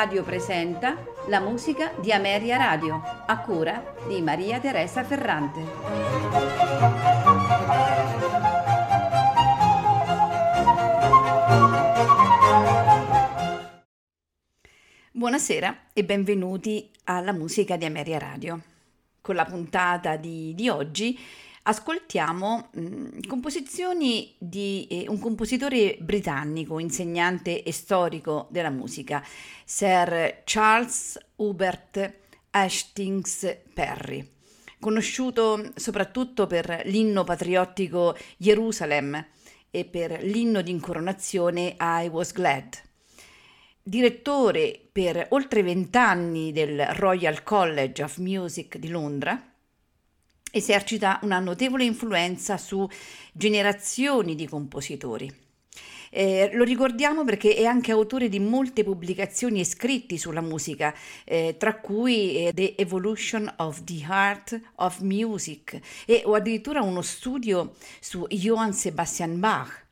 Radio presenta la musica di Ameria Radio, a cura di Maria Teresa Ferrante. Buonasera e benvenuti alla musica di Ameria Radio. Con la puntata di, di oggi ascoltiamo mh, mm, composizioni di eh, un compositore britannico, insegnante e storico della musica, Sir Charles Hubert Hastings Perry, conosciuto soprattutto per l'inno patriottico Jerusalem e per l'inno di incoronazione I Was Glad. Direttore per oltre vent'anni del Royal College of Music di Londra, esercita una notevole influenza su generazioni di compositori. Eh, lo ricordiamo perché è anche autore di molte pubblicazioni e scritti sulla musica, eh, tra cui eh, The Evolution of the Art of Music e, o addirittura uno studio su Johann Sebastian Bach.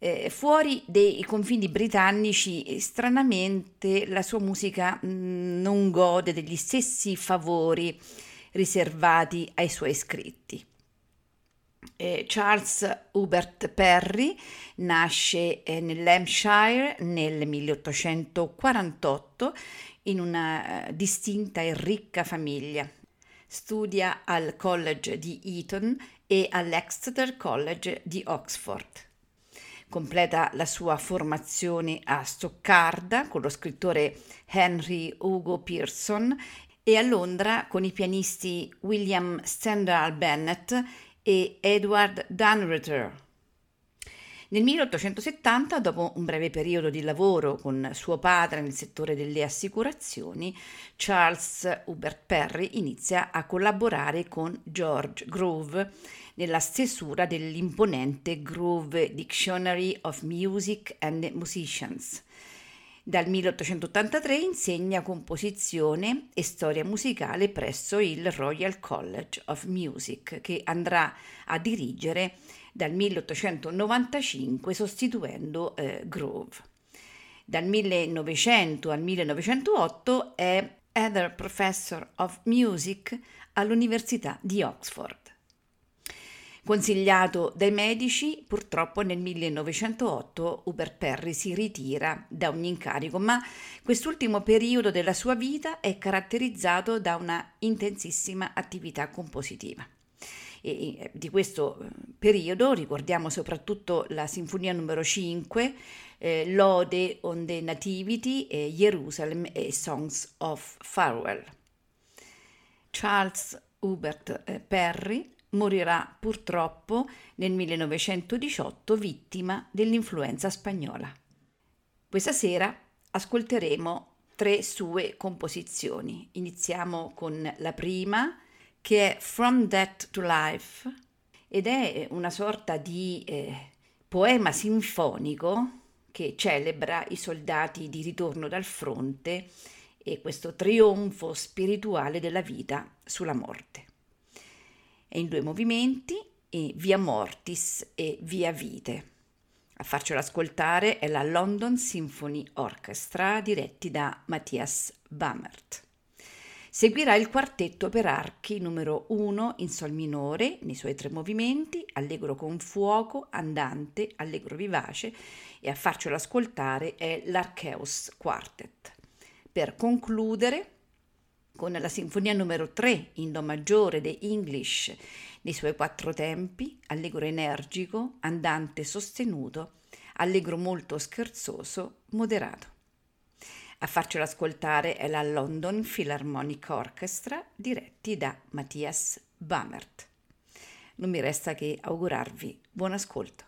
Eh, fuori dei confini britannici, stranamente la sua musica mh, mm, non gode degli stessi favori riservati ai suoi scritti. Eh, Charles Hubert Perry nasce eh, nell'Hampshire nel 1848 in una eh, distinta e ricca famiglia. Studia al College di Eton e all'Exeter College di Oxford. Completa la sua formazione a Stoccarda con lo scrittore Henry Hugo Pearson e a Londra con i pianisti William Stendhal Bennett e Edward Dunreuther. Nel 1870, dopo un breve periodo di lavoro con suo padre nel settore delle assicurazioni, Charles Hubert Perry inizia a collaborare con George Grove nella stesura dell'imponente Grove Dictionary of Music and Musicians, dal 1883 insegna composizione e storia musicale presso il Royal College of Music, che andrà a dirigere dal 1895 sostituendo eh, Grove. Dal 1900 al 1908 è Heather Professor of Music all'Università di Oxford. Consigliato dai medici, purtroppo nel 1908 Hubert Perry si ritira da ogni incarico, ma quest'ultimo periodo della sua vita è caratterizzato da una intensissima attività compositiva. E di questo eh, periodo ricordiamo soprattutto la Sinfonia numero 5, eh, Lode on the Nativity, eh, Jerusalem e Songs of Farewell. Charles Hubert eh, Perry morirà purtroppo nel 1918 vittima dell'influenza spagnola. Questa sera ascolteremo tre sue composizioni. Iniziamo con la prima che è From Death to Life ed è una sorta di eh, poema sinfonico che celebra i soldati di ritorno dal fronte e questo trionfo spirituale della vita sulla morte. È in due movimenti, e Via Mortis e Via Vite. A farcelo ascoltare è la London Symphony Orchestra diretti da Matthias Bammert. Seguirà il quartetto per archi numero 1 in sol minore nei suoi tre movimenti, allegro con fuoco, andante, allegro vivace e a farcelo ascoltare è l'Archeus Quartet. Per concludere con la sinfonia numero 3 in Do maggiore de English nei suoi quattro tempi, allegro energico, andante sostenuto, allegro molto scherzoso, moderato. A farcelo ascoltare è la London Philharmonic Orchestra diretti da Matthias Bammert. Non mi resta che augurarvi buon ascolto.